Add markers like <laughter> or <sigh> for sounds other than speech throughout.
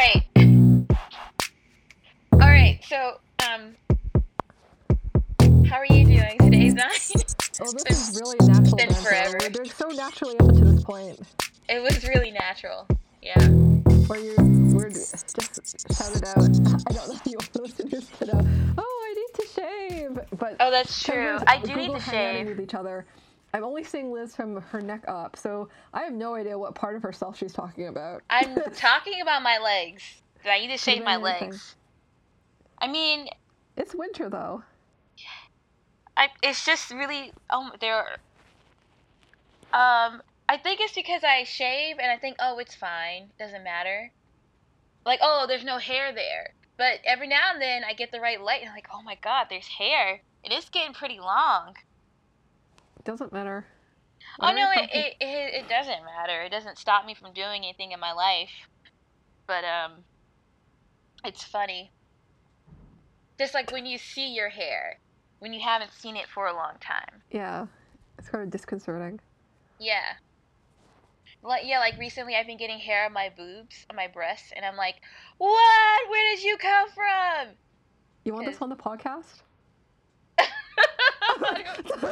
right. All right. So, um, how are you doing? Today's night. Oh, this is really natural. been forever. We're so naturally up to this point it was really natural. Yeah. where you we're just shouted out. I don't know if you listeners to know. Oh, I need to shave. But Oh, that's true. I do need to shave. with each other. I'm only seeing Liz from her neck up, so I have no idea what part of herself she's talking about. I'm <laughs> talking about my legs. I need to shave my anything. legs. I mean, It's winter though. I, it's just really um there. Um, I think it's because I shave and I think oh it's fine, doesn't matter. Like oh there's no hair there, but every now and then I get the right light and I'm like oh my god there's hair. It is getting pretty long. Doesn't matter. Oh no, it, it it it doesn't matter. It doesn't stop me from doing anything in my life. But um, it's funny. Just like when you see your hair, when you haven't seen it for a long time. Yeah, it's kind of disconcerting. Yeah. Like yeah, like recently I've been getting hair on my boobs, on my breasts, and I'm like, what? Where did you come from? You want this on the podcast? <laughs> <laughs>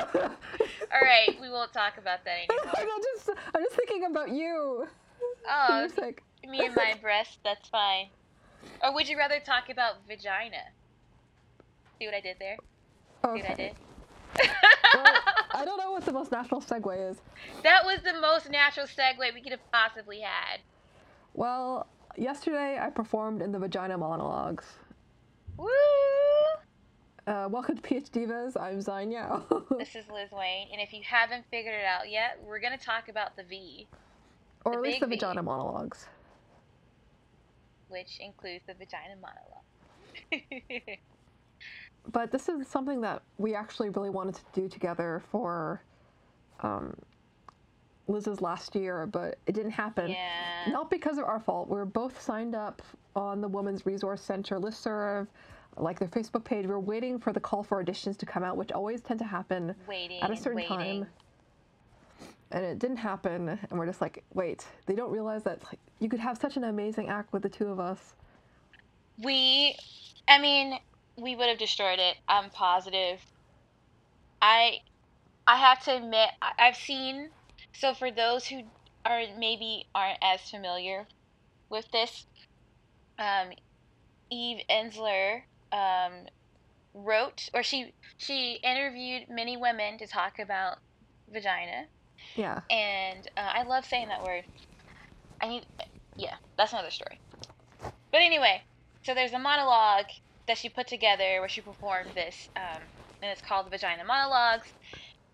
All right, we won't talk about that <laughs> anymore. I'm just, I'm just thinking about you. Oh, For your sake. me and my breast, that's fine. Or would you rather talk about vagina? See what I did there? See what I did? Well, I <laughs> don't know what the most natural segue is. that was the most natural segue we could have possibly had. Well, yesterday I performed in the Vagina Monologues. Woo! Uh, welcome to PhD Divas. I'm Xine Yao. <laughs> This is Liz Wayne, and if you haven't figured it out yet, we're gonna talk about the V, or the at least the V. Vagina Monologues. which includes the vagina monologue. <laughs> But this is something that we actually really wanted to do together for um, Liz's last year, but it didn't happen. yeah. Not because of our fault. We were both signed up on the Women's Resource Center listserv, like their Facebook page. We were waiting for the call for auditions to come out, which always tend to happen Waiting at a certain waiting. time. And it didn't happen, and we're just like, wait, they don't realize that like, you could have such an amazing act with the two of us. We, I mean, we would have destroyed it. I'm positive. I, I have to admit, I've seen. So for those who are maybe aren't as familiar with this, um, Eve Ensler um, wrote, or she she interviewed many women to talk about vagina, Yeah. and uh, I love saying that word. I need, yeah, that's another story. But anyway, so there's a monologue that she put together where she performed this, um, and it's called the Vagina Monologues.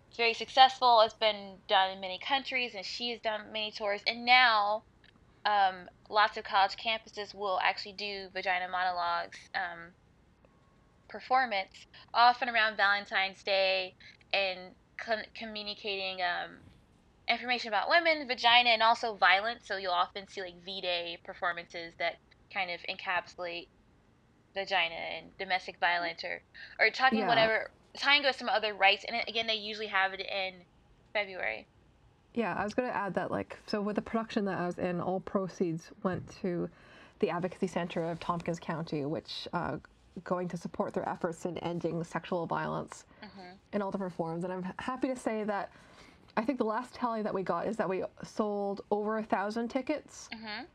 It's very successful. It's been done in many countries, and she has done many tours. And now, um, lots of college campuses will actually do Vagina Monologues um, performance, often around Valentine's Day, and con- communicating um, information about women, vagina, and also violence. So you'll often see like V-Day performances that kind of encapsulate vagina and domestic violence, or or talking Yeah. whatever, tying with some other rights. And again, they usually have it in February. Yeah, I was going to add that, like, so with the production that I was in, all proceeds went to the Advocacy Center of Tompkins County, which uh, going to support their efforts in ending sexual violence Mhm. in all different forms. And I'm happy to say that I think the last tally that we got is that we sold over a thousand tickets. Mhm.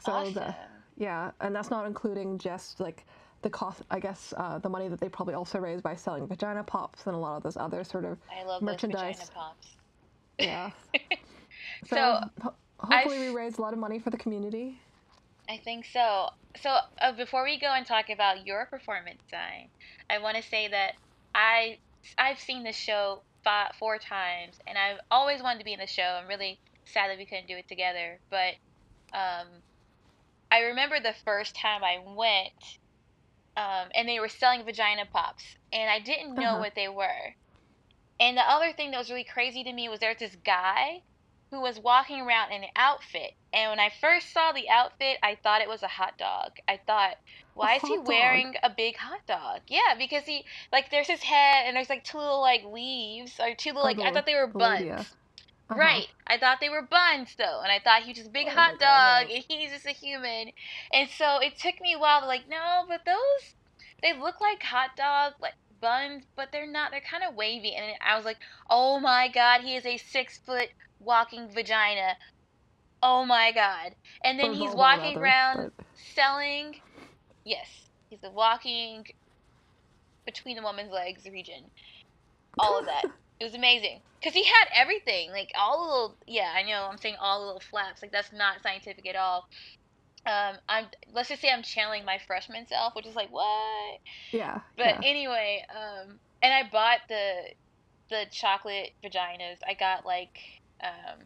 So awesome. the yeah, and that's not including just like the cost. I guess uh, the money that they probably also raised by selling vagina pops and a lot of those other sort of I love merchandise. pops. yeah. <laughs> So, ho- hopefully I've- we raised a lot of money for the community. I think so. So uh, before we go and talk about your performance, Xine, I want to say that I I've seen the show five, four times, and I've always wanted to be in the show. I'm really sad that we couldn't do it together, but um, I remember the first time I went, um, and they were selling vagina pops, and I didn't know Uh-huh. what they were. And the other thing that was really crazy to me was there's this guy who was walking around in an outfit. And when I first saw the outfit, I thought it was a hot dog. I thought, why is he dog? wearing a big hot dog? Yeah, because he like there's his head and there's like two little like leaves or two little like I thought they were buns. Uh-huh. Right. I thought they were buns though, and I thought he was just a big Oh hot dog, and he's just a human. And so it took me a while to like, no, but those they look like hot dog like buns, but they're not. They're kind of wavy. And I was like, oh my God, he is a six foot walking vagina. Oh my God. And then he's walking around but- selling. Yes, he's walking between the woman's legs region. All of that. <laughs> It was amazing because he had everything, like all the little. Yeah, I know. I'm saying all the little flaps. Like that's not scientific at all. Um, I'm. Let's just say I'm channeling my freshman self, which is like what. Yeah. But yeah. anyway, um, and I bought the the chocolate vaginas. I got like um,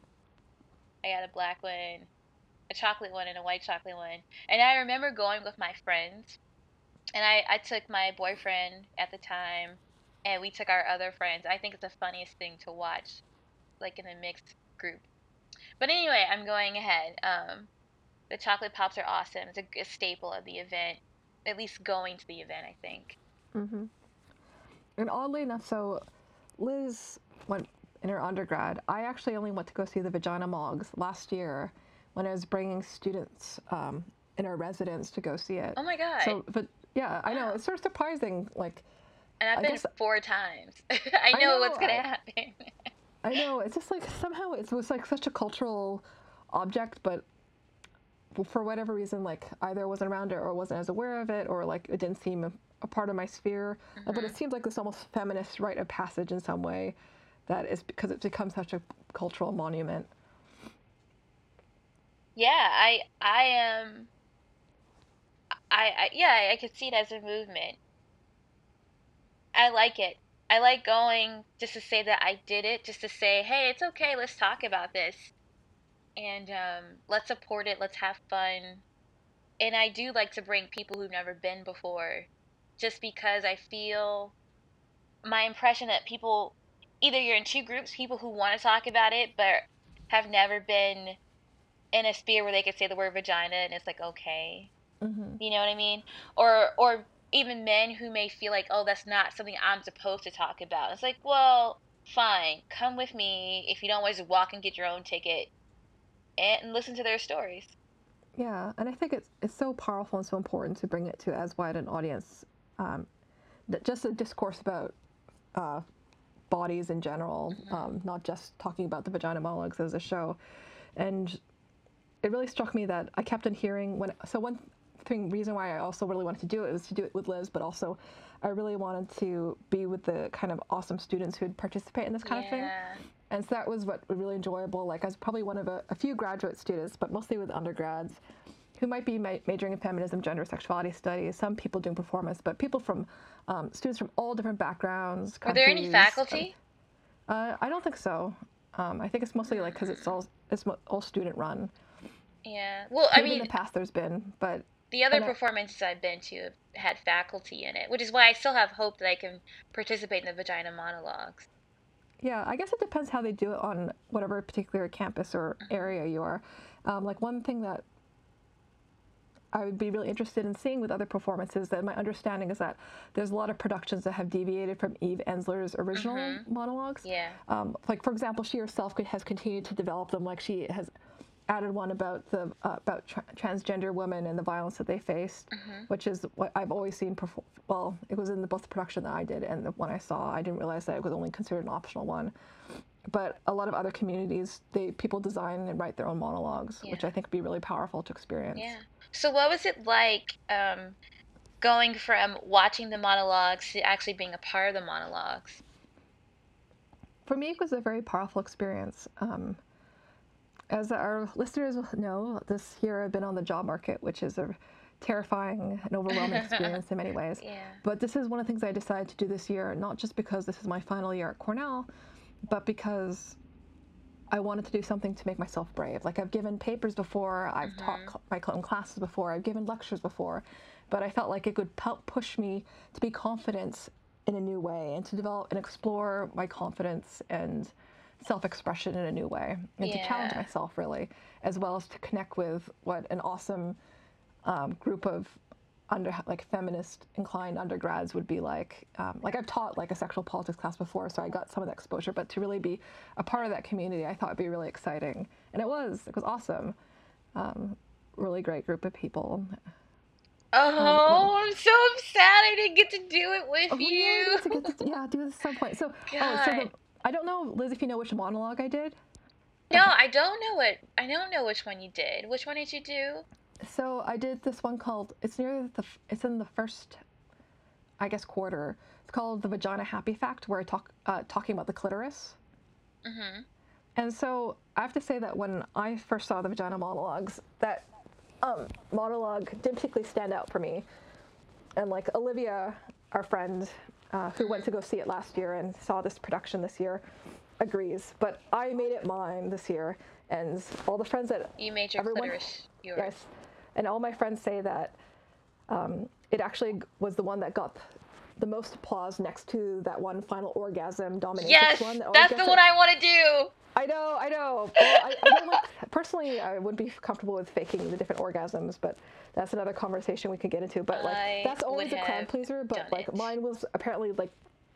I got a black one, a chocolate one, and a white chocolate one. And I remember going with my friends, and I I took my boyfriend at the time, and we took our other friends. I think it's the funniest thing to watch, like in a mixed group. But anyway, I'm going ahead. Um, the chocolate pops are awesome. It's a, a staple of the event, at least going to the event. I think. Mm-hmm. And oddly enough, so Liz went in her undergrad. I actually only went to go see the Vagina Mogs last year when I was bringing students um, in our residence to go see it. Oh my god! So, but yeah, I know it's sort of surprising. Like, and I've I been guess- four times. <laughs> I know, know, what's gonna I- happen. I know it's just like somehow it was like such a cultural object, but for whatever reason, like either I wasn't around it or wasn't as aware of it, or like it didn't seem a, a part of my sphere. Uh, But it seems like this almost feminist rite of passage in some way, that is because it's become such a cultural monument. yeah, I I am. I, I yeah, I could see it as a movement. I like it. I like going just to say that I did it, just to say, hey, it's okay. Let's talk about this, and um, let's support it. Let's have fun. And I do like to bring people who've never been before, just because I feel my impression that people either you're in two groups, people who want to talk about it but have never been in a sphere where they could say the word vagina and it's like okay. hmm You know what I mean? Or or even men who may feel like, oh, that's not something I'm supposed to talk about. It's like, well, fine, come with me. If you don't want to just walk and get your own ticket, and listen to their stories. Yeah, and I think it's it's so powerful and so important to bring it to as wide an audience. Um, that just a discourse about uh, bodies in general, um, not just talking about the vagina monologues as a show. And it really struck me that I kept on hearing when. So one thing, reason why I also really wanted to do it was to do it with Liz, but also I really wanted to be with the kind of awesome students who would participate in this kind of thing. And so that was what was really enjoyable. Like I was probably one of a, a few graduate students, but mostly with undergrads, who might be ma- majoring in feminism, gender, sexuality studies. Some people doing performance, but people from um, students from all different backgrounds. Are there any faculty? Uh, I don't think so. Um, I think it's mostly like because it's all it's all student run. Yeah. Well, I mean, in the past there's been, but the other performances I've been to have had faculty in it, which is why I still have hope that I can participate in the vagina monologues. Yeah, I guess it depends how they do it on whatever particular campus or area you are. Um, like one thing that I would be really interested in seeing with other performances that my understanding is that there's a lot of productions that have deviated from Eve Ensler's original monologues. Yeah. Um, like for example, she herself could, has continued to develop them. Like she has added one about the uh, about tra- transgender women and the violence that they faced, which is what I've always seen. Perfor- well, it was in the, both the production that I did and the one I saw. I didn't realize that it was only considered an optional one. But a lot of other communities, they people design and write their own monologues, which I think would be really powerful to experience. Yeah. So what was it like um, going from watching the monologues to actually being a part of the monologues? For me, it was a very powerful experience. Um, as our listeners know, this year I've been on the job market, which is a terrifying and overwhelming <laughs> experience in many ways. Yeah. But this is one of the things I decided to do this year, not just because this is my final year at Cornell, but because I wanted to do something to make myself brave. Like I've given papers before, I've taught cl- my own classes before, I've given lectures before, but I felt like it could help push me to be confident in a new way and to develop and explore my confidence and self-expression in a new way and to challenge myself really as well as to connect with what an awesome um, group of under like feminist inclined undergrads would be like. Um, like I've taught like a sexual politics class before, so I got some of that exposure. But to really be a part of that community, I thought would be really exciting, and it was. It was awesome. Um, really great group of people. Oh, I'm so sad I didn't get to do it with Oh, you. to yeah, do this at some point. So, <laughs> oh, so the, I don't know, Liz, if you know which monologue I did. No, I don't know what. I don't know which one you did. Which one did you do? So I did this one called. It's near the. It's in the first, I guess, quarter. It's called the Vagina Happy Fact, where I talk uh, talking about the clitoris. Mm-hmm. And so I have to say that when I first saw the vagina monologues, that um, monologue didn't particularly stand out for me. And like Olivia, our friend, uh, who went to go see it last year and saw this production this year, agrees. But I made it mine this year, and all the friends that You made your Everyone- clitoris yours. Yes. And all my friends say that um, it actually was the one that got the most applause next to that one final orgasm dominatrix Yes, one. that that's the one I want to do. I know, I know. Well, I, I like, <laughs> personally, I would be comfortable with faking the different orgasms, but that's another conversation we could get into. But like, I that's always a crowd pleaser. But like, it. mine was apparently like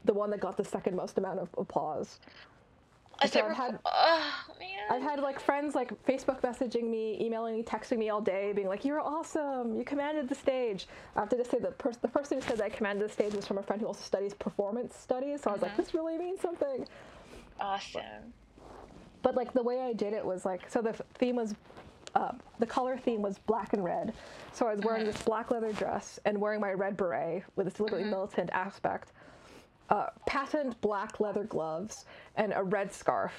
the one that got the second most amount of applause. I So said, I've had- oh man. I've had like friends like Facebook messaging me, emailing me, texting me all day, being like, "You're awesome! You commanded the stage." I have to just say the pers- the person who said that I commanded the stage was from a friend who also studies performance studies. So I was like, mm-hmm. "This really means something." awesome. But like the way I did it was like, so the theme was, uh, the color theme was black and red. So I was wearing mm-hmm. this black leather dress and wearing my red beret with this deliberately mm-hmm. militant aspect, uh, patent black leather gloves, and a red scarf.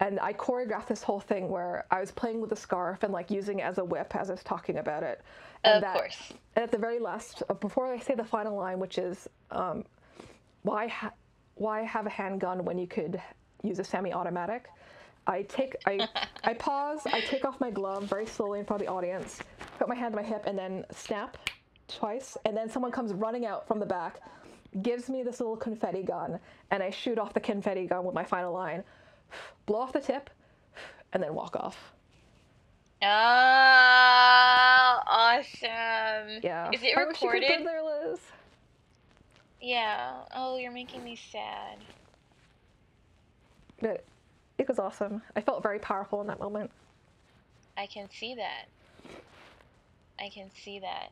And I choreographed this whole thing where I was playing with the scarf and like using it as a whip as I was talking about it. And Of that- course. And at the very last, uh, before I say the final line, which is, um, why ha- why have a handgun when you could use a semi-automatic? I take I <laughs> I pause. I take off my glove very slowly in front of the audience, put my hand on my hip, and then snap twice. And then someone comes running out from the back, gives me this little confetti gun, and I shoot off the confetti gun with my final line, blow off the tip, and then walk off. Oh, awesome. Yeah. Is it I wish you could recorded? there, Liz. Yeah. Oh, you're making me sad. But it was awesome. I felt very powerful in that moment. I can see that. I can see that.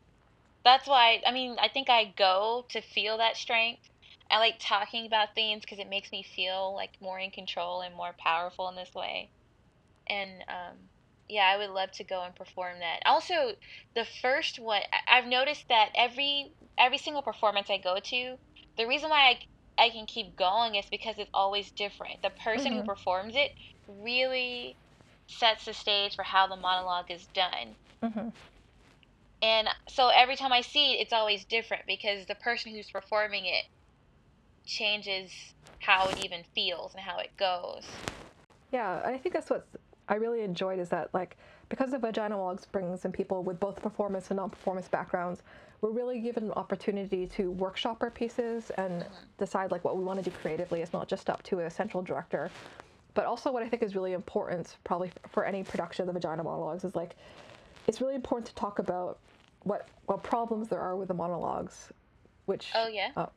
That's why, I mean, I think I go to feel that strength. I like talking about things because it makes me feel like more in control and more powerful in this way. And um, yeah, I would love to go and perform that. Also, the first one, I've noticed that every every single performance I go to, the reason why I, I can keep going is because it's always different. The person who Mhm. performs it really sets the stage for how the monologue is done. hmm And so every time I see it, it's always different because the person who's performing it changes how it even feels and how it goes. Yeah, and I think that's what I really enjoyed is that like because the Vagina Logs brings in people with both performance and non-performance backgrounds, we're really given an opportunity to workshop our pieces and mm-hmm. decide like what we want to do creatively. It's not just up to a central director. But also what I think is really important, probably for any production of the Vagina Monologues, is like it's really important to talk about what what problems there are with the monologues, which Oh yeah. Oh,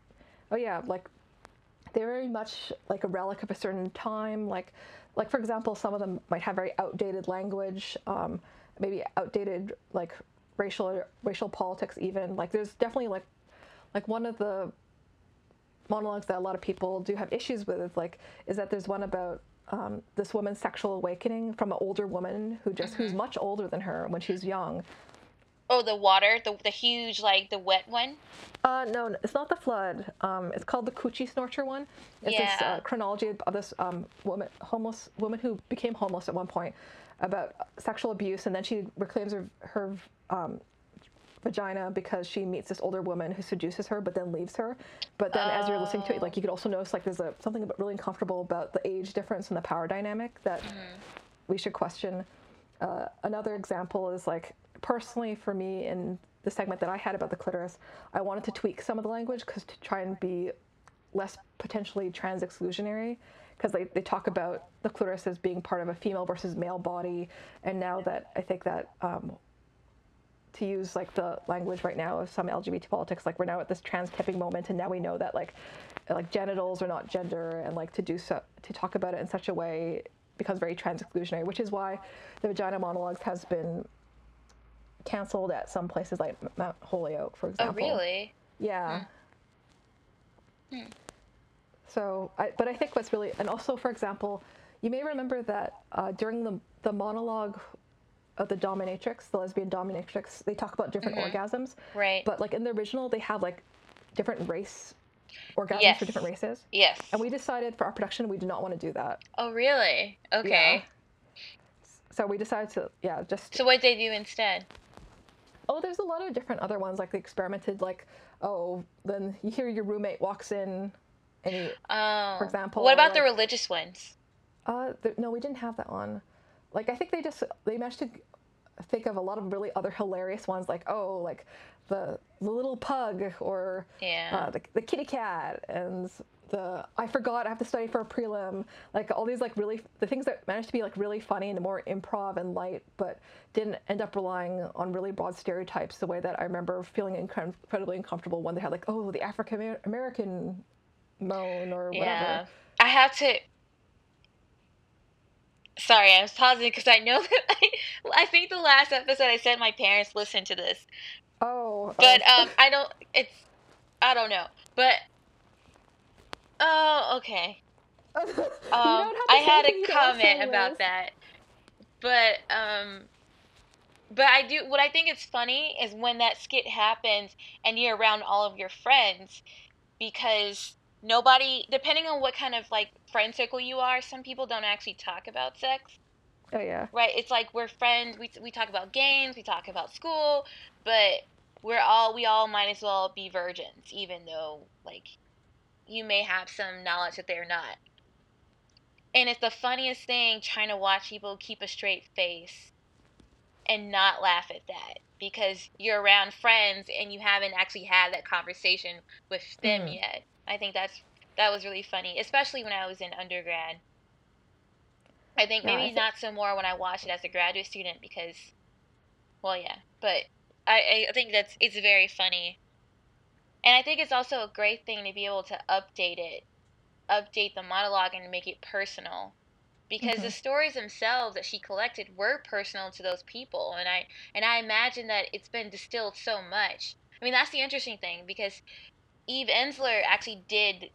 oh yeah, like they're very much like a relic of a certain time. Like, like for example, some of them might have very outdated language, um, maybe outdated like racial racial politics. Even like there's definitely like like one of the monologues that a lot of people do have issues with is like is that there's one about um, this woman's sexual awakening from an older woman who just who's much older than her when she's young. Oh, the water, the the huge like the wet one. Uh, no, it's not the flood. Um, it's called the Coochie Snorcher one. It's this uh, chronology of this um, woman, homeless woman who became homeless at one point, about sexual abuse, and then she reclaims her her um, vagina because she meets this older woman who seduces her, but then leaves her. But then, as you're listening to it, like you could also notice like there's a something really uncomfortable about the age difference and the power dynamic that we should question. Uh, another example is like personally for me in the segment that I had about the clitoris, I wanted to tweak some of the language because to try and be less potentially trans exclusionary because they, they talk about the clitoris as being part of a female versus male body and now that I think that um, to use like the language right now of some LGBT politics. Like we're now at this trans tipping moment, and now we know that like like genitals are not gender, and like to do so to talk about it in such a way becomes very trans exclusionary, which is why the vagina monologues has been canceled at some places like Mount Holyoke, for example. Oh, example. really? Yeah. Hmm. So, I, but I think what's really, and also, for example, you may remember that uh, during the the monologue of the dominatrix, the lesbian dominatrix, they talk about different Mm-hmm. orgasms. Right. But like in the original, they have like different race orgasms Yes. for different races. yes. And we decided for our production we did not want to do that. oh, really? Okay. So we decided to yeah just So what did they do instead? oh there's a lot of different other ones like they experimented like oh then you hear your roommate walks in and he, Oh. For example, What about the religious ones? Uh, th- no, we didn't have that one. Like, I think they just they managed to think of a lot of really other hilarious ones, like oh, like the the little pug or Yeah. uh, the the kitty cat and the I forgot I have to study for a prelim. Like all these like really the things that managed to be like really funny and more improv and light, but didn't end up relying on really broad stereotypes. The way that I remember feeling incre- incredibly uncomfortable when they had like oh the African American moan or whatever. Yeah. I have to. Sorry, I was pausing because I know <laughs> that I, I think the last episode I said my parents listened to this, Oh, but oh. um, I don't. It's I don't know, but oh, okay. <laughs> Um, don't have to I had a comment about that, but um, but I do. What I think is funny is when that skit happens and you're around all of your friends, because nobody, depending on what kind of like friend circle you are, some people don't actually talk about sex, Oh yeah. right? It's like we're friends. We we talk about games, we talk about school, but we're all we all might as well be virgins, even though like you may have some knowledge that they're not. And it's the funniest thing trying to watch people keep a straight face and not laugh at that because you're around friends and you haven't actually had that conversation with them Mhm. yet. I think that's that was really funny, especially when I was in undergrad. I think No, I maybe not so more when I watched it as a graduate student because, well, yeah, but I, I think that's it's very funny, and I think it's also a great thing to be able to update it, update the monologue and make it personal, because the Mhm. stories themselves that she collected were personal to those people, and I and I imagine that it's been distilled so much. I mean, that's the interesting thing because Eve Ensler actually did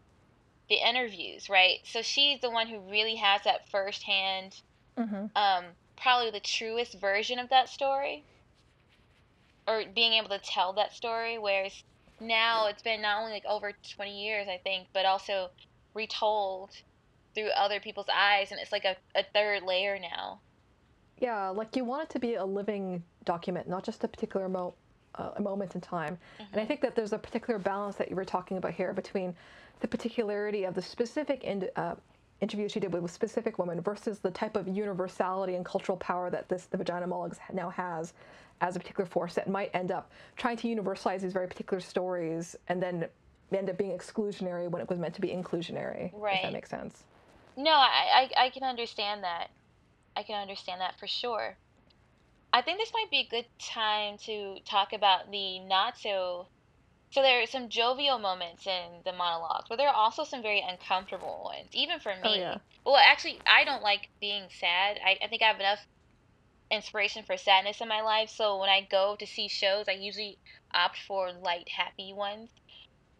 the interviews, right? So she's the one who really has that firsthand Mm-hmm. um, probably the truest version of that story, or being able to tell that story. Whereas now it's been not only like over 20 years, I think, but also retold through other people's eyes, and it's like a, a third layer now. Yeah, like you want it to be a living document, not just a particular mo- uh, a moment in time. And I think that there's a particular balance that you were talking about here between the particularity of the specific in- uh, interview she did with a specific woman versus the type of universality and cultural power that this the vagina monologues now has as a particular force that might end up trying to universalize these very particular stories and then end up being exclusionary when it was meant to be inclusionary. Right. If that makes sense. No, I, I, I can understand that. I can understand that for sure. I think this might be a good time to talk about the not so. So there are some jovial moments in the monologues, but there are also some very uncomfortable ones, even for me. Oh, yeah. Well, actually, I don't like being sad. I, I think I have enough inspiration for sadness in my life, so when I go to see shows, I usually opt for light, happy ones.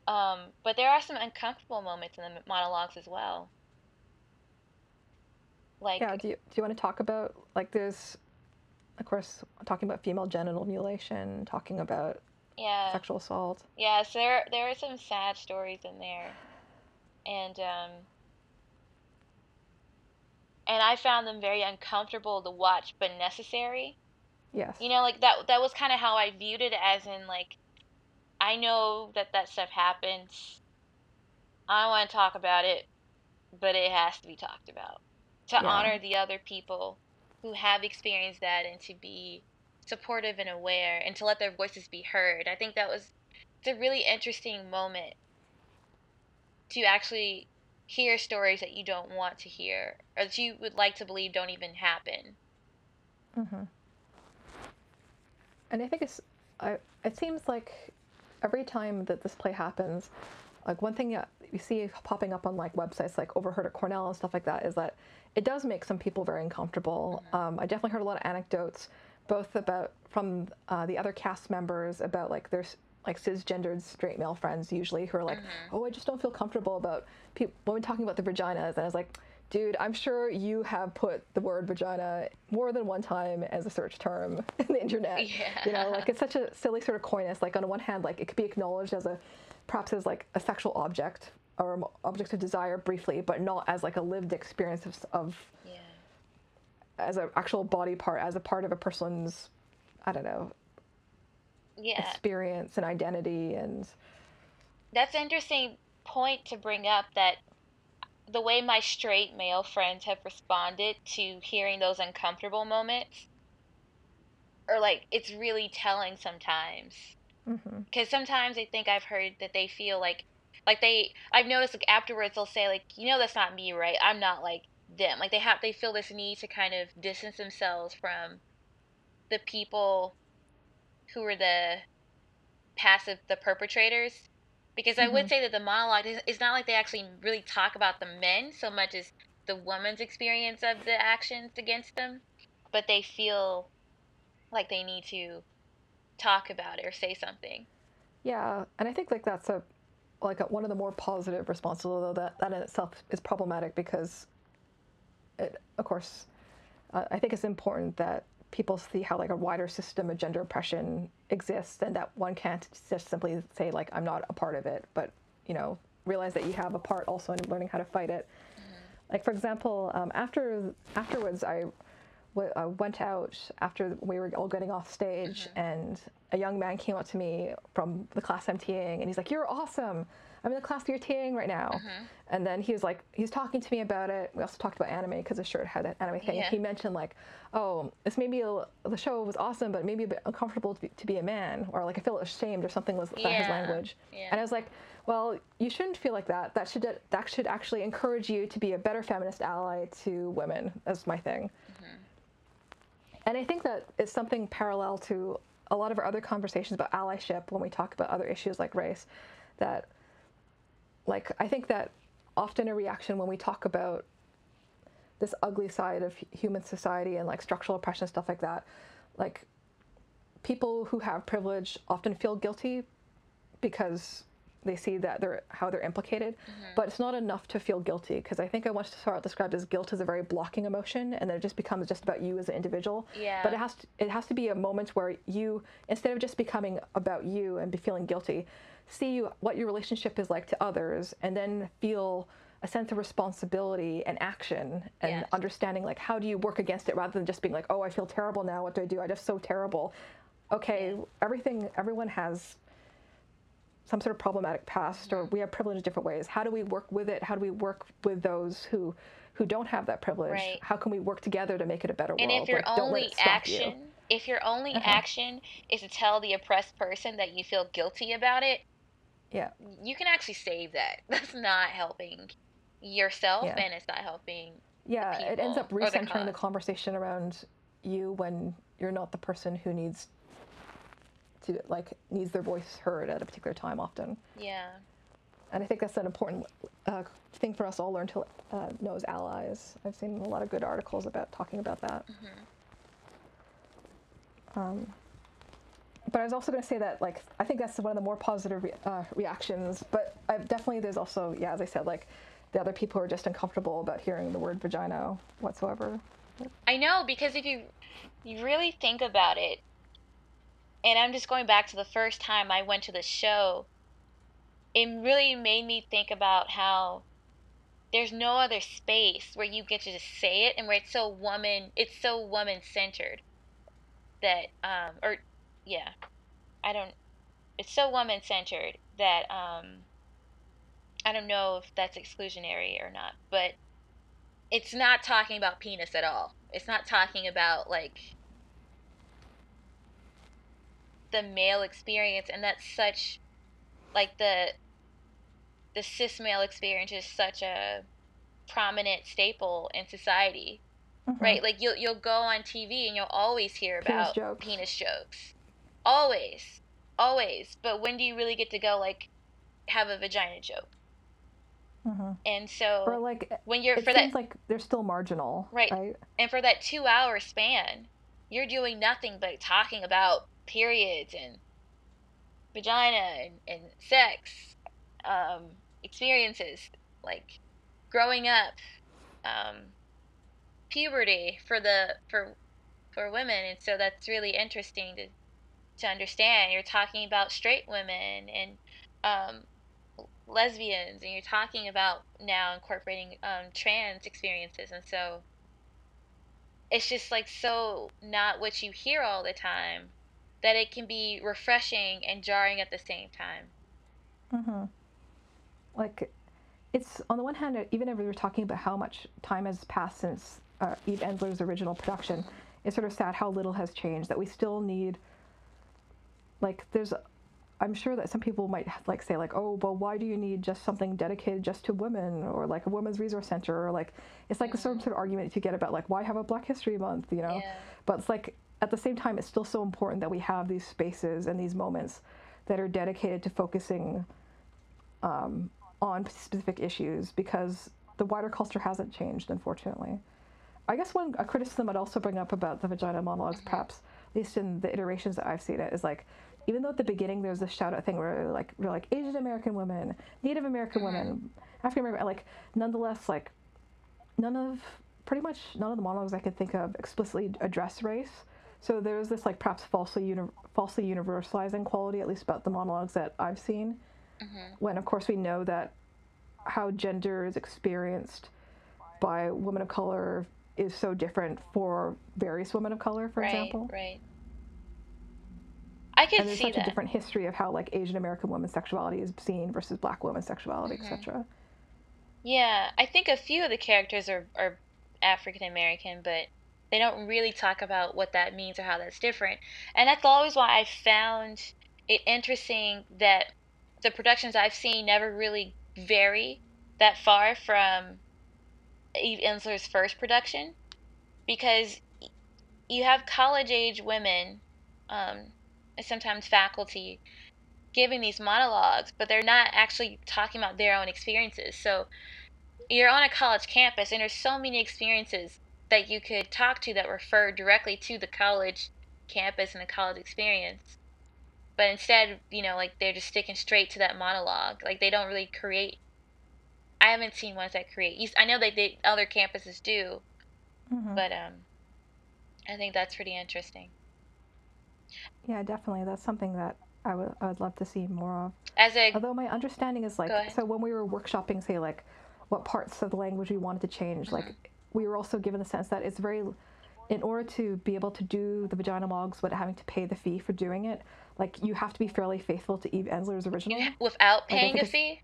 Um, but there are some uncomfortable moments in the monologues as well. Like, Yeah, do you, do you want to talk about like there's of course talking about female genital mutilation, talking about yeah. sexual assault. Yes, there there are some sad stories in there, and um, and I found them very uncomfortable to watch, but necessary. Yes. You know, like that that was kind of how I viewed it, as in like, I know that that stuff happens. I want to talk about it, but it has to be talked about to Yeah. honor the other people who have experienced that and to be supportive and aware and to let their voices be heard. I think that was it's a really interesting moment to actually hear stories that you don't want to hear or that you would like to believe don't even happen. hmm And I think it's I, it seems like every time that this play happens, like one thing that you see popping up on like websites like Overheard at Cornell and stuff like that is that it does make some people very uncomfortable. Mm-hmm. Um, I definitely heard a lot of anecdotes, both about from uh, the other cast members about like there's like cisgendered straight male friends usually who are like, mm-hmm. oh, I just don't feel comfortable about pe- women talking about the vaginas, and I was like dude, I'm sure you have put the word vagina more than one time as a search term <laughs> in the internet. <laughs> Yeah. You know, like it's such a silly sort of coyness. Like on the one hand, like it could be acknowledged as a perhaps as like a sexual object or object of desire briefly, but not as like a lived experience of, of yeah. as an actual body part, as a part of a person's, I don't know, yeah. experience and identity and. That's an interesting point to bring up that the way my straight male friends have responded to hearing those uncomfortable moments or like it's really telling sometimes because mm-hmm. sometimes i think i've heard that they feel like like they i've noticed like afterwards they'll say like you know that's not me right i'm not like them like they have they feel this need to kind of distance themselves from the people who are the passive the perpetrators because mm-hmm. I would mm-hmm. say that the monologue is it's not like they actually really talk about the men so much as the woman's experience of the actions against them, but they feel like they need to talk about it or say something. Yeah, and I think like that's a like one of the more positive responses, although that that in itself is problematic because, it, of course, uh, I think it's important that people see how like a wider system of gender oppression exists and that one can't just simply say like i'm not a part of it but you know realize that you have a part also in learning how to fight it mm-hmm. like for example um, after afterwards I, w- I went out after we were all getting off stage mm-hmm. and a young man came up to me from the class i'm teeing and he's like you're awesome I'm in the class you're teeing right now. Mm-hmm. And then he was like, he's talking to me about it. We also talked about anime because the shirt had that anime thing. Yeah. He mentioned like, oh, this maybe a, the show was awesome, but maybe a bit uncomfortable to be, to be a man, or like I feel ashamed or something was yeah. his language. Yeah. And I was like, well, you shouldn't feel like that. That should that should actually encourage you to be a better feminist ally to women. That's my thing. Mm-hmm. And I think that it's something parallel to a lot of our other conversations about allyship when we talk about other issues like race, that like I think that often a reaction when we talk about this ugly side of human society and like structural oppression stuff like that, like people who have privilege often feel guilty because they see that they're how they're implicated mm-hmm. but it's not enough to feel guilty because i think i once saw it described as guilt as a very blocking emotion and then it just becomes just about you as an individual yeah. but it has to it has to be a moment where you instead of just becoming about you and be feeling guilty see what your relationship is like to others and then feel a sense of responsibility and action and yes. understanding like how do you work against it rather than just being like oh i feel terrible now what do i do i just so terrible okay everything everyone has some sort of problematic past or we have privilege in different ways how do we work with it how do we work with those who who don't have that privilege right. how can we work together to make it a better world? and world if your like, only action you. if your only uh-huh. action is to tell the oppressed person that you feel guilty about it yeah. You can actually save that. <laughs> That's not helping yourself yeah. and it's not helping yeah it ends up recentering the, the, conversation around you when you're not the person who needs to like needs their voice heard at a particular time often yeah and i think that's an important uh, thing for us all learn to uh, know as allies i've seen a lot of good articles about talking about that mm-hmm. um, but I was also going to say that like I think that's one of the more positive re- uh, reactions. But I've definitely there's also yeah as I said like the other people who are just uncomfortable about hearing the word vagina whatsoever. I know because if you you really think about it, and I'm just going back to the first time I went to the show, it really made me think about how there's no other space where you get to just say it and where it's so woman it's so woman centered that um or yeah, I don't. It's so woman centered that um, I don't know if that's exclusionary or not, but it's not talking about penis at all. It's not talking about like the male experience, and that's such like the the cis male experience is such a prominent staple in society, mm-hmm. right? Like you'll you'll go on TV and you'll always hear about penis jokes. Penis jokes always, always. But when do you really get to go like have a vagina joke? Mm-hmm. And so, or like when you're for seems that like they're still marginal, Right. right? and for that two hour span, you're doing nothing but talking about periods and vagina and, and sex um, experiences, like growing up, um, puberty for the for for women, and so that's really interesting to to understand. You're talking about straight women and um, lesbians, and you're talking about now incorporating um, trans experiences, and so it's just like so not what you hear all the time that it can be refreshing and jarring at the same time. Mm-hmm. Like, it's on the one hand, even if we were talking about how much time has passed since uh, Eve Ensler's original production, it's sort of sad how little has changed. That we still need, like, there's, I'm sure that some people might like say like, oh, well, why do you need just something dedicated just to women, or like a women's resource center, or like, it's like a sort of, sort of argument you get about like why have a Black History Month, you know? Yeah. But it's like at the same time, it's still so important that we have these spaces and these moments that are dedicated to focusing um, on specific issues because the wider culture hasn't changed, unfortunately. I guess one a criticism I'd also bring up about the vagina monologues, perhaps at least in the iterations that I've seen it, is like even though at the beginning there's this shout out thing where like we're like Asian American women, Native American women, African American, like nonetheless like none of pretty much none of the monologues I can think of explicitly address race. So there is this like perhaps falsely uni- falsely universalizing quality, at least about the monologues that I've seen. When of course we know that how gender is experienced by women of color is so different for various women of color, for right, example. right. I could And there's see such that. a different history of how like Asian American women's sexuality is seen versus Black women's sexuality, Mm-hmm. etc. Yeah, I think a few of the characters are, are African American, but they don't really talk about what that means or how that's different. And that's always why I found it interesting that the productions I've seen never really vary that far from Eve Ensler's first production because you have college age women, um, and sometimes faculty, giving these monologues, but they're not actually talking about their own experiences. So you're on a college campus, and there's so many experiences that you could talk to that refer directly to the college campus and the college experience. But instead, you know, like they're just sticking straight to that monologue. Like they don't really create. I haven't seen ones that create. I know that they, other campuses do, Mhm. but um, I think that's pretty interesting. Yeah, definitely. That's something that I would I would love to see more of. As a Although my understanding is like, so when we were workshopping, say like, what parts of the language we wanted to change, Mm-hmm. like we were also given the sense that it's very, in order to be able to do the vagina monologues without having to pay the fee for doing it, like you have to be fairly faithful to Eve Ensler's original. you, without paying a fee.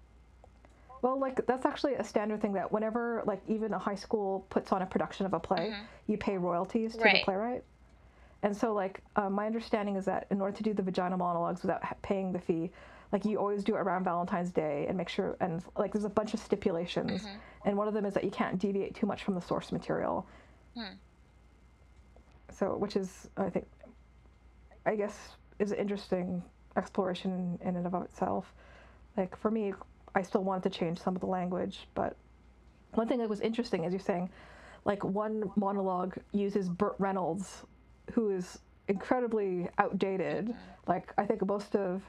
Well, like that's actually a standard thing that whenever like even a high school puts on a production of a play, you pay royalties to Mm-hmm. Right. the playwright. And so, like, um, my understanding is that in order to do the vagina monologues without ha- paying the fee, like you always do it around Valentine's Day and make sure, and like there's a bunch of stipulations, Mm-hmm. and one of them is that you can't deviate too much from the source material. Hmm. So, which is, I think, I guess, is an interesting exploration in and of itself. Like for me, I still wanted to change some of the language, but one thing that was interesting, as you're saying, like one monologue uses Burt Reynolds, who is incredibly outdated. Like I think most of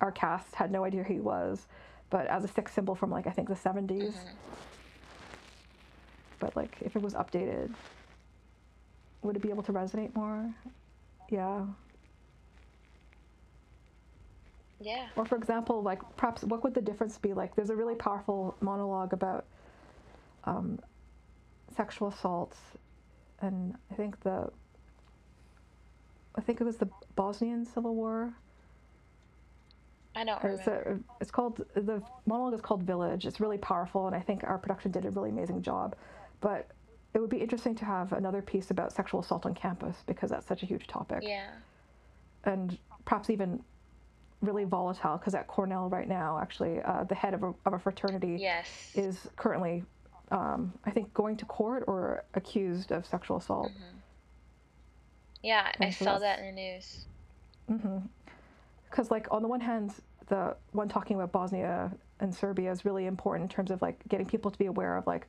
our cast had no idea who he was, but as a sex symbol from like I think the 70s. But like if it was updated, would it be able to resonate more? Yeah. Yeah. Or for example, like perhaps what would the difference be? Like there's a really powerful monologue about um, sexual assaults, and I think the I think it was the Bosnian Civil War. I don't remember. a, it's called the monologue is called Village. It's really powerful, and I think our production did a really amazing job. But it would be interesting to have another piece about sexual assault on campus because that's such a huge topic Yeah. and perhaps even really volatile because at Cornell right now, actually, uh, the head of a, of a fraternity Yes. is currently, um, I think, going to court or accused of sexual assault. Yeah, I so saw that in the news. Because, like, on the one hand, the one talking about Bosnia and Serbia is really important in terms of like getting people to be aware of like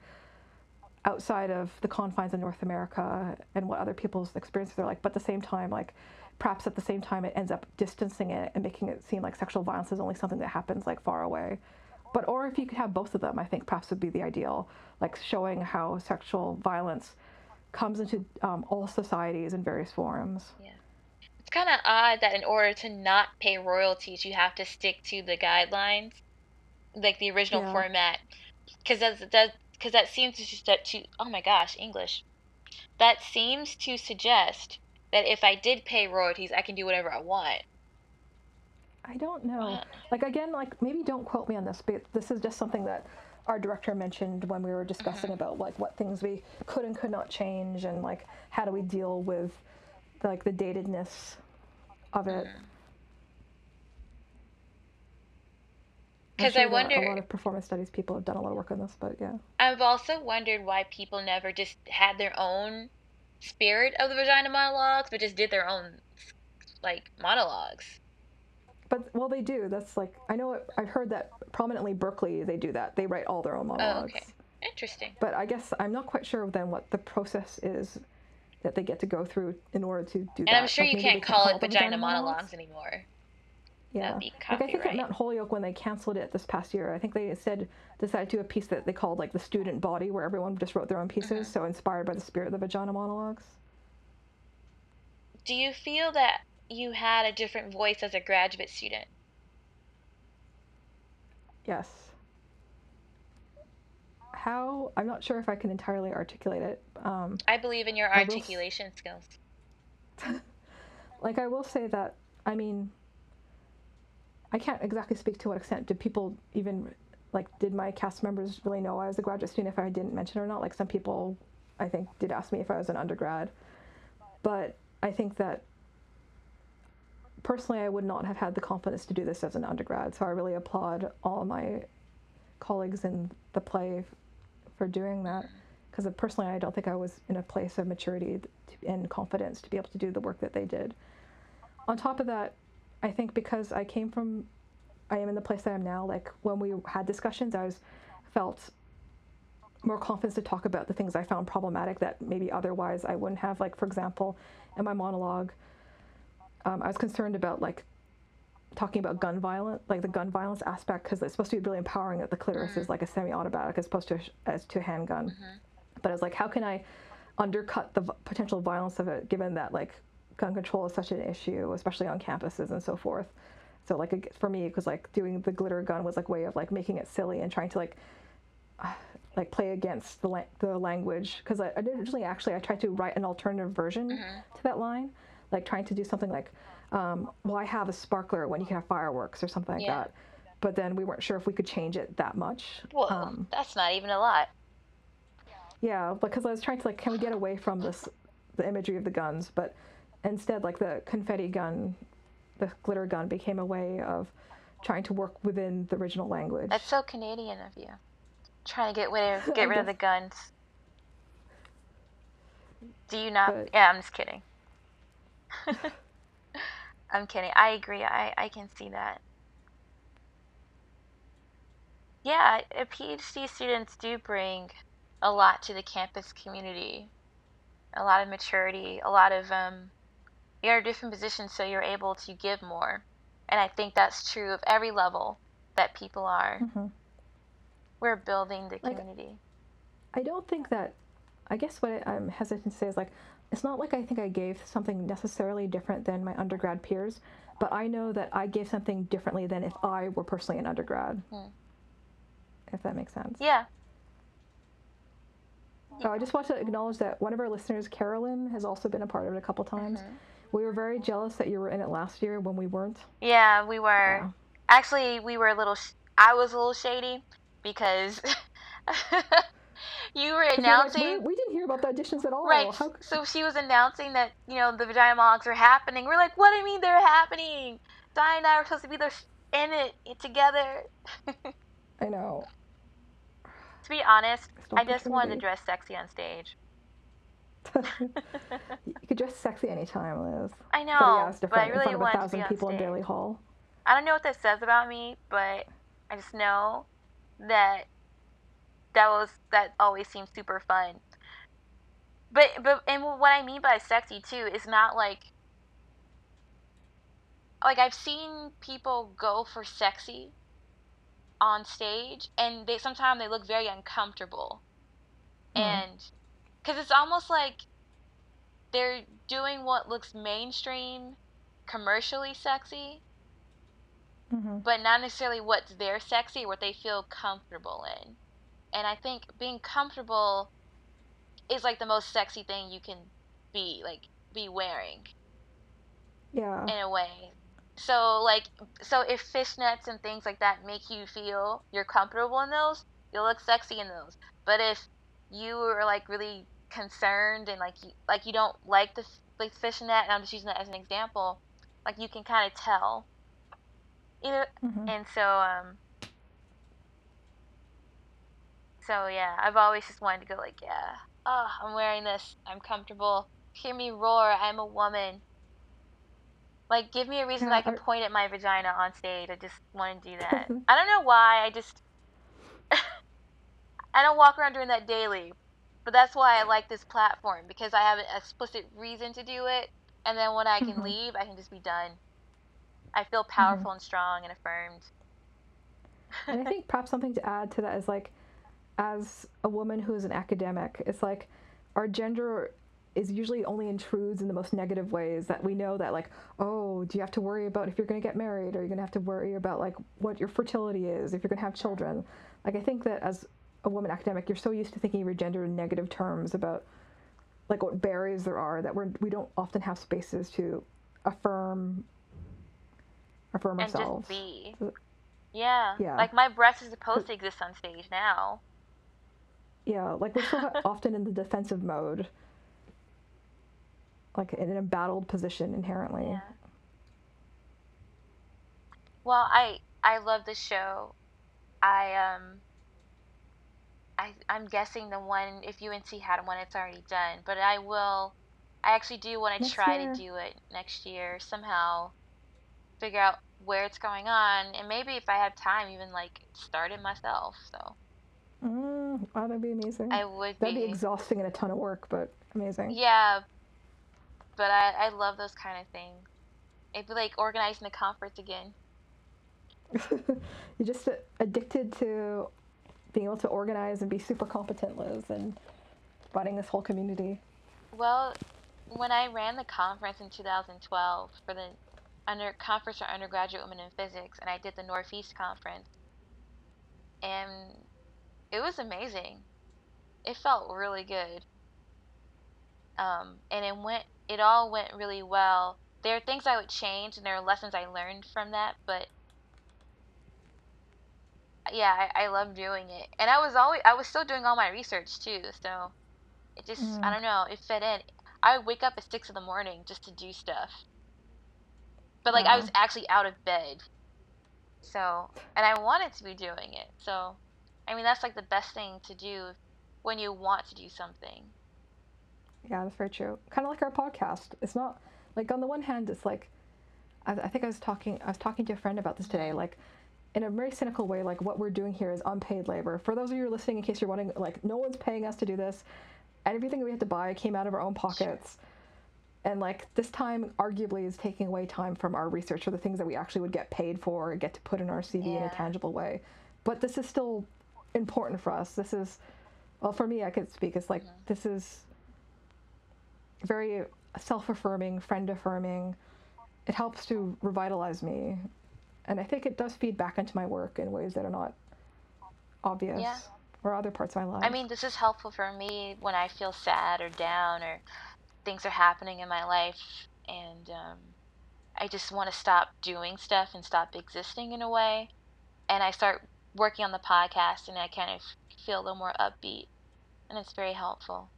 outside of the confines of North America and what other people's experiences are like. But at the same time, like perhaps at the same time, it ends up distancing it and making it seem like sexual violence is only something that happens like far away. But or if you could have both of them, I think perhaps would be the ideal, like showing how sexual violence comes into um, all societies in various forms. Yeah. Kind of odd that in order to not pay royalties, you have to stick to the guidelines, like the original Yeah. format, because that that because that seems to that to oh my gosh English, that seems to suggest that if I did pay royalties, I can do whatever I want. I don't know. What? Like again, like maybe don't quote me on this, but this is just something that our director mentioned when we were discussing mm-hmm. about like what things we could and could not change and like how do we deal with like the datedness of it. Mm. I'm 'Cause sure I wonder- a lot of performance studies people have done a lot of work on this, but yeah. I've also wondered why people never just had their own spirit of the vagina monologues, but just did their own like monologues. But well, they do. That's like I know. It, I've heard that prominently Berkeley they do that. They write all their own monologues. Oh, okay. Interesting. But I guess I'm not quite sure then what the process is that they get to go through in order to do that. And I'm sure Like, you can't call it them vagina monologues anymore. Yeah. Like I think at. Mount Holyoke when they canceled it this past year, I think they instead decided to do a piece that they called like the student body, where everyone just wrote their own pieces. Mm-hmm. So inspired by the spirit of the vagina monologues. Do you feel that you had a different voice as a graduate student? Yes. How I'm not sure if I can entirely articulate it. Um, I believe in your I will s- articulation skills. <laughs> like I will say that I mean I can't exactly speak to what extent did people even like did my cast members really know I was a graduate student if I didn't mention it or not like some people I think did ask me if I was an undergrad but I think that personally I would not have had the confidence to do this as an undergrad so I really applaud all my colleagues in the play for doing that because personally I don't think I was in a place of maturity and confidence to be able to do the work that they did on top of that, I think because I came from, I am in the place that I am now. Like when we had discussions, I was felt more confident to talk about the things I found problematic that maybe otherwise I wouldn't have. Like for example, in my monologue, um, I was concerned about like talking about gun violence, like the gun violence aspect, because it's supposed to be really empowering that the clitoris is like a semi-automatic as opposed to a, as to a handgun. But it's like, how can I undercut the v- potential violence of it, given that like gun control is such an issue, especially on campuses and so forth. So like for me, because like doing the glitter gun was like way of like making it silly and trying to like uh, <sighs> like play against the la- the language. Because I, I originally actually I tried to write an alternative version to that line, like trying to do something like, um, why have a sparkler when you can have fireworks or something like Yeah. that. But then we weren't sure if we could change it that much. Whoa, Um, that's not even a lot. yeah, because I was trying to like, can we get away from this, the imagery of the guns, but instead, like the confetti gun, the glitter gun became a way of trying to work within the original language. That's so Canadian of you. Trying to get rid of <laughs> get rid of the guns. Do you not? But- Yeah, I'm just kidding. <laughs> I'm kidding. I agree. I I can see that. Yeah, uh, PhD students do bring a lot to the campus community. A lot of maturity, a lot of um you're in a different position so you're able to give more. And I think that's true of every level that people are. Mhm. We're building the Like- community. I don't think that. I guess what I, I'm hesitant to say is like, it's not like I think I gave something necessarily different than my undergrad peers, but I know that I gave something differently than if I were personally an undergrad. Hmm. If that makes sense. Yeah. Oh, I just want to acknowledge that one of our listeners, Carolyn, has also been a part of it a couple times. Mm-hmm. We were very jealous that you were in it last year when we weren't. Yeah, we were. Yeah. Actually, we were a little. Sh- I was a little shady because <laughs> <laughs> you were we're like, announcing. We didn't hear about the auditions at all. Right. How, So she was announcing that you know the vagina monologues are happening. We're like, what do you mean they're happening? Di and I were supposed to be there in it together. <laughs> I know. to be honest, I just wanted to dress sexy on stage. <laughs> you could dress sexy anytime, Liz. I know, but, but I really in front of a wanted to be on people in stage. Daly Hall. I don't know what that says about me, but I just know that that was that always seems super fun. But but and what I mean by sexy too is not like like I've seen people go for sexy on stage and they sometimes they look very uncomfortable. Mhm. And cuz it's almost like they're doing what looks mainstream commercially sexy hmm but not necessarily what's their sexy or what they feel comfortable in. And I think being comfortable is like the most sexy thing you can be like be wearing Yeah. in a way. So like so if fishnets and things like that make you feel you're comfortable in those, you'll look sexy in those. But if you are like really concerned and like you, like you don't like the like fishnet, and I'm just using that as an example, like you can kind of tell. You know, hmm and so um so yeah i've always just wanted to go like yeah oh i'm wearing this. I'm comfortable. Hear me roar. I'm a woman. Like give me a reason Yeah, i can I- point at my vagina on stage. I just want to do that. <laughs> I don't know why. I just <laughs> i don't walk around doing that daily but that's why i like this platform because i have an explicit reason to do it and then when i can Mhm. leave i can just be done. I feel powerful and strong and affirmed. And I think <laughs> perhaps something to add to that is like, as a woman who is an academic, it's like our gender is usually only intrudes in the most negative ways that we know that like oh do you have to worry about if you're going to get married or you're going to have to worry about like what your fertility is if you're going to have children like i think that as a woman academic you're so used to thinking of your gender in negative terms about like what barriers there are that we're we don't often have spaces to affirm affirm and ourselves just be. Yeah. Yeah. Like my breast is supposed to exist on stage now. Yeah, like we're so <laughs> often in the defensive mode, like in an embattled position inherently. Yeah. Well, I I love the show. I um I I'm guessing the one if UNC had one it's already done, but I will I actually do want to try year. to do it next year somehow. Figure out where it's going on and maybe if I have time even like start it myself. So Mm, wow, that'd be amazing. I would that'd be be exhausting and a ton of work, but amazing. Yeah, but I, I love those kind of things. It'd be like organizing the conference again. <laughs> You're just addicted to being able to organize and be super competent, Liz, and running this whole community. Well, when I ran the conference in 2012 for the under conference for undergraduate women in physics, and I did the Northeast conference, and it was amazing. It felt really good. Um, and it went. It all went really well. There are things I would change, and there are lessons I learned from that, but yeah, I, I love doing it. And I was always I was still doing all my research too, so it just Mm. I don't know, it fit in. I would wake up at six in the morning just to do stuff. But like I was actually out of bed. So and I wanted to be doing it. So I mean that's like the best thing to do when you want to do something. Yeah, that's very true. Kind of like our podcast. It's not like on the one hand, it's like I, I think I was talking. I was talking to a friend about this today. Like in a very cynical way, like what we're doing here is unpaid labor. For those of you who are listening, in case you're wondering, like no one's paying us to do this. Everything that we had to buy came out of our own pockets. And like this time, arguably, is taking away time from our research for the things that we actually would get paid for get to put in our CV in a tangible way. But this is still important for us. This is, well, for me, I could speak. It's like this is very self-affirming, friend-affirming. It helps to revitalize me, and I think it does feed back into my work in ways that are not obvious Yeah. or other parts of my life. I mean, this is helpful for me when I feel sad or down or things are happening in my life and um, I just want to stop doing stuff and stop existing in a way. And I start working on the podcast and I kind of feel a little more upbeat. And it's very helpful.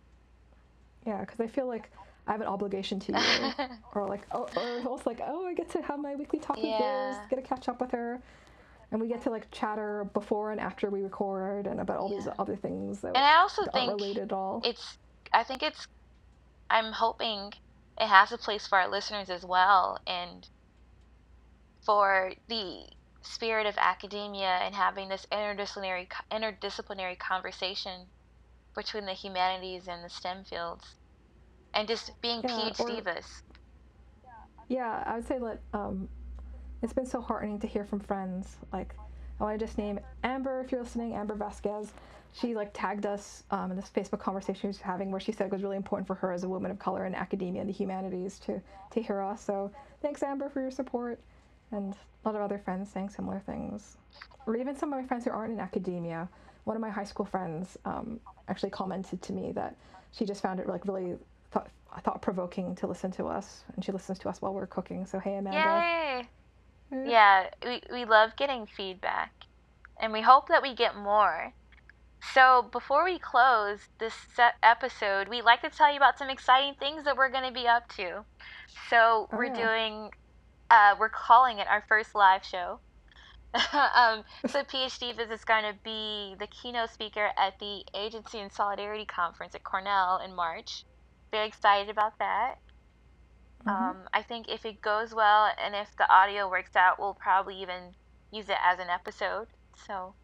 yeah, because I feel like I have an obligation to you, <laughs> or like, oh, or also like, oh, I get to have my weekly talk with Liz, get to catch up with her, and we get to like chatter before and after we record and about all these other things that and I also think related at all. it's, I think it's I'm hoping it has a place for our listeners as well, and for the spirit of academia and having this interdisciplinary interdisciplinary conversation between the humanities and the STEM fields, and just being yeah, PhDivas. Yeah, I would say that um, it's been so heartening to hear from friends. Like, I want to just name Amber, if you're listening, Amber Vasquez. She like tagged us um, in this Facebook conversation she was having, where she said it was really important for her as a woman of color in academia and the humanities to to hear us. So thanks, Amber, for your support and a lot of other friends saying similar things, or even some of my friends who aren't in academia. One of my high school friends um, actually commented to me that she just found it like really thought, thought provoking to listen to us, and she listens to us while we're cooking. So hey, Amanda. Yay! Yeah, we we love getting feedback, and we hope that we get more. So before we close this episode, we'd like to tell you about some exciting things that we're going to be up to. So oh, we're yeah. doing uh, we're calling it our first live show. <laughs> um, so PhDivas is going to be the keynote speaker at the Agency and Solidarity Conference at Cornell in March. Very excited about that. Mm-hmm. Um, I think if it goes well and if the audio works out, we'll probably even use it as an episode. So.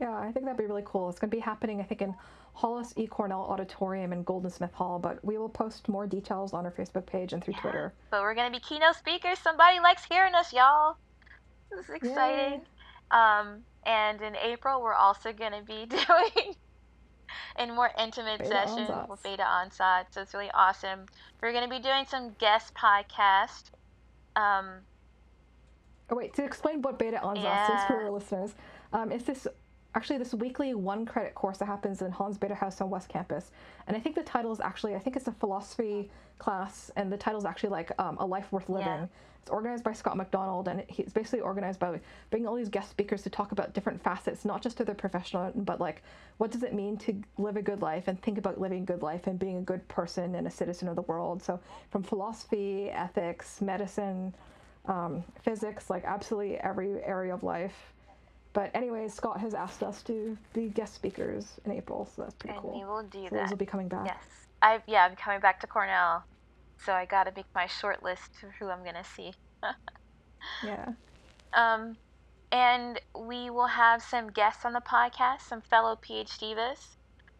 Yeah, I think that'd be really cool. It's going to be happening, I think, in Hollis E. Cornell Auditorium in Goldwin Smith Hall, but we will post more details on our Facebook page and through yeah. Twitter. But we're going to be keynote speakers. Somebody likes hearing us, y'all. This is exciting. Um, and in April, we're also going to be <laughs> doing a more intimate beta session ansatz. with Bethe Ansatz. So it's really awesome. We're going to be doing some guest podcast. Um, oh, wait, to explain what Bethe Ansatz yeah. is for our listeners, um, it's this actually this weekly one credit course that happens in Hans House on West Campus. And I think the title is actually, I think it's a philosophy class, and the title is actually like um, A Life Worth Living. Yeah. It's organized by Scott McDonald, and it's basically organized by bringing all these guest speakers to talk about different facets, not just of their professional, but like what does it mean to live a good life and think about living a good life and being a good person and a citizen of the world. So from philosophy, ethics, medicine, um, physics, like absolutely every area of life but anyway, Scott has asked us to be guest speakers in April, so that's pretty and cool. And we will do so that. Those will be coming back. Yes, I yeah, I'm coming back to Cornell, so I got to make my short list of who I'm gonna see. <laughs> yeah. Um, and we will have some guests on the podcast, some fellow PhDivas,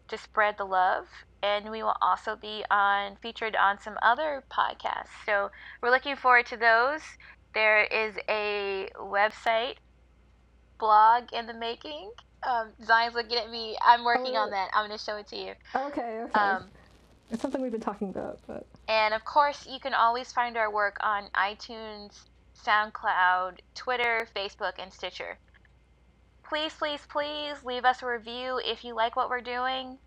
to spread the love. And we will also be on featured on some other podcasts. So we're looking forward to those. There is a website blog in the making. Um, Xine's looking at me. I'm working oh. on that. I'm going to show it to you. Okay, okay. Um, it's something we've been talking about, but. And of course, you can always find our work on iTunes, SoundCloud, Twitter, Facebook, and Stitcher. Please, please, please leave us a review if you like what we're doing.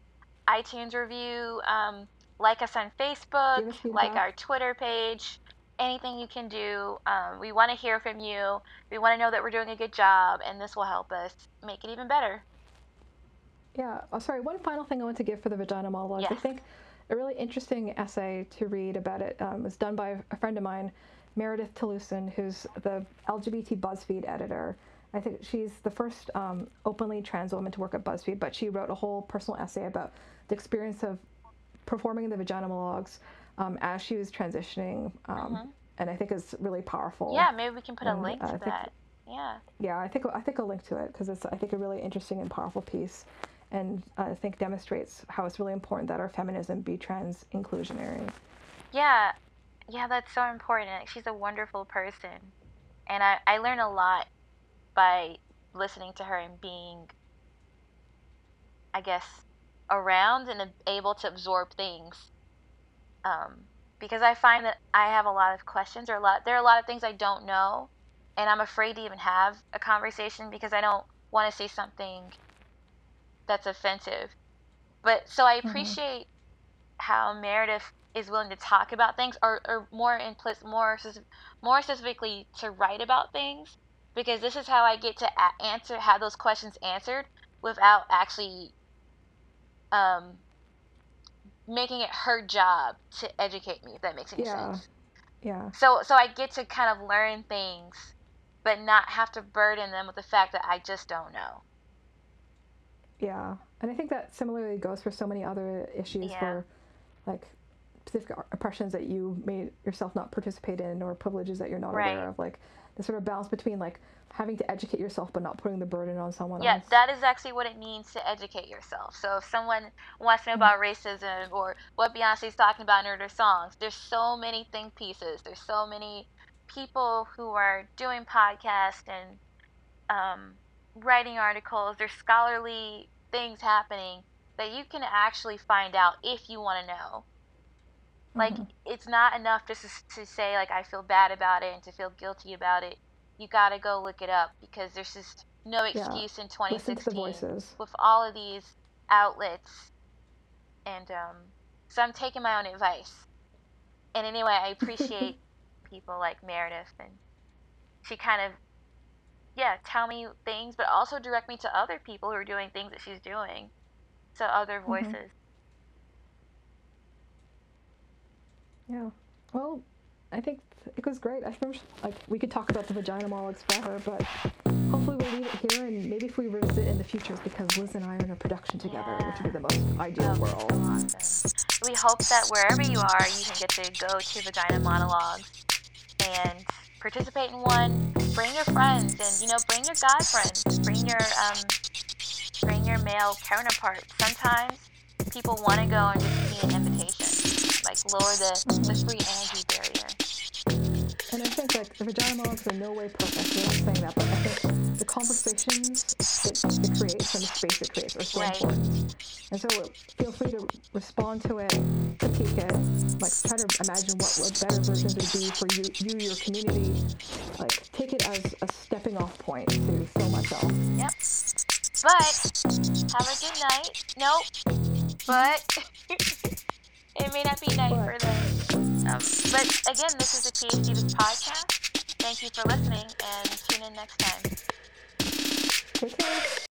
iTunes review. Um, like us on Facebook. Like our Twitter page anything you can do. Um, we want to hear from you. We want to know that we're doing a good job, and this will help us make it even better. Yeah. Oh, sorry. One final thing I want to give for the vagina monologue. Yes. I think a really interesting essay to read about it um, was done by a friend of mine, Meredith Talusan, who's the LGBT BuzzFeed editor. I think she's the first um, openly trans woman to work at BuzzFeed, but she wrote a whole personal essay about the experience of performing the vagina monologues um, as she was transitioning, um, mm-hmm. and I think is really powerful. Yeah, maybe we can put and, a link uh, to that. Yeah. Yeah, I think I think a link to it because it's I think a really interesting and powerful piece, and I think demonstrates how it's really important that our feminism be trans inclusionary. Yeah, yeah, that's so important. She's a wonderful person, and I I learn a lot by listening to her and being, I guess, around and able to absorb things um, because I find that I have a lot of questions or a lot there are a lot of things I don't know, and I'm afraid to even have a conversation because I don't want to say something that's offensive. But so I mm-hmm. appreciate mm-hmm. how Meredith is willing to talk about things, or, or more implicit, more more specifically to write about things, because this is how I get to a- answer have those questions answered without actually um, making it her job to educate me if that makes any yeah. sense yeah so so i get to kind of learn things but not have to burden them with the fact that i just don't know yeah and i think that similarly goes for so many other issues yeah. where like specific oppressions that you may yourself not participate in or privileges that you're not Right. aware of. Like the sort of balance between like having to educate yourself but not putting the burden on someone Yeah, else. that is actually what it means to educate yourself. So if someone wants to know about racism or what Beyonce's talking about in her songs, there's so many think pieces. There's so many people who are doing podcasts and um, writing articles. There's scholarly things happening that you can actually find out if you want to know. Like Mhm. it's not enough just to, to say like I feel bad about it and to feel guilty about it. You got to go look it up because there's just no Yeah. excuse in Listen 2016 voices. with all of these outlets. And um, so I'm taking my own advice. And anyway, I appreciate <laughs> people like Meredith and she kind of yeah, tell me things but also direct me to other people who are doing things that she's doing. So other voices. Yeah. Well, I think it was great. I think like we could talk about the vagina monologues forever, but hopefully we'll leave it here. And maybe if we revisit in the future, because Liz and I are in a production together, which would be the most ideal Oh, world. awesome. We hope that wherever you are, you can get to go to Vagina Monologues and participate in one. Bring your friends, and you know, bring your guy friends. Bring your um, bring your male counterpart. Sometimes people want to go and just see an invitation, like lower the the free energy barrier. And I think like the vagina monologues are in no way perfect. We're not saying that, but I think the conversations it, it creates and the space it creates are so Right. important. And so feel free to respond to it, critique it, like try to imagine what, a better version would be for you, you, your community. Like take it as a stepping off point to so much else. Yep. But have a good night. Nope. But <laughs> it may not be night for them. Um, but again, this is the This podcast. Thank you for listening and tune in next time. Take care.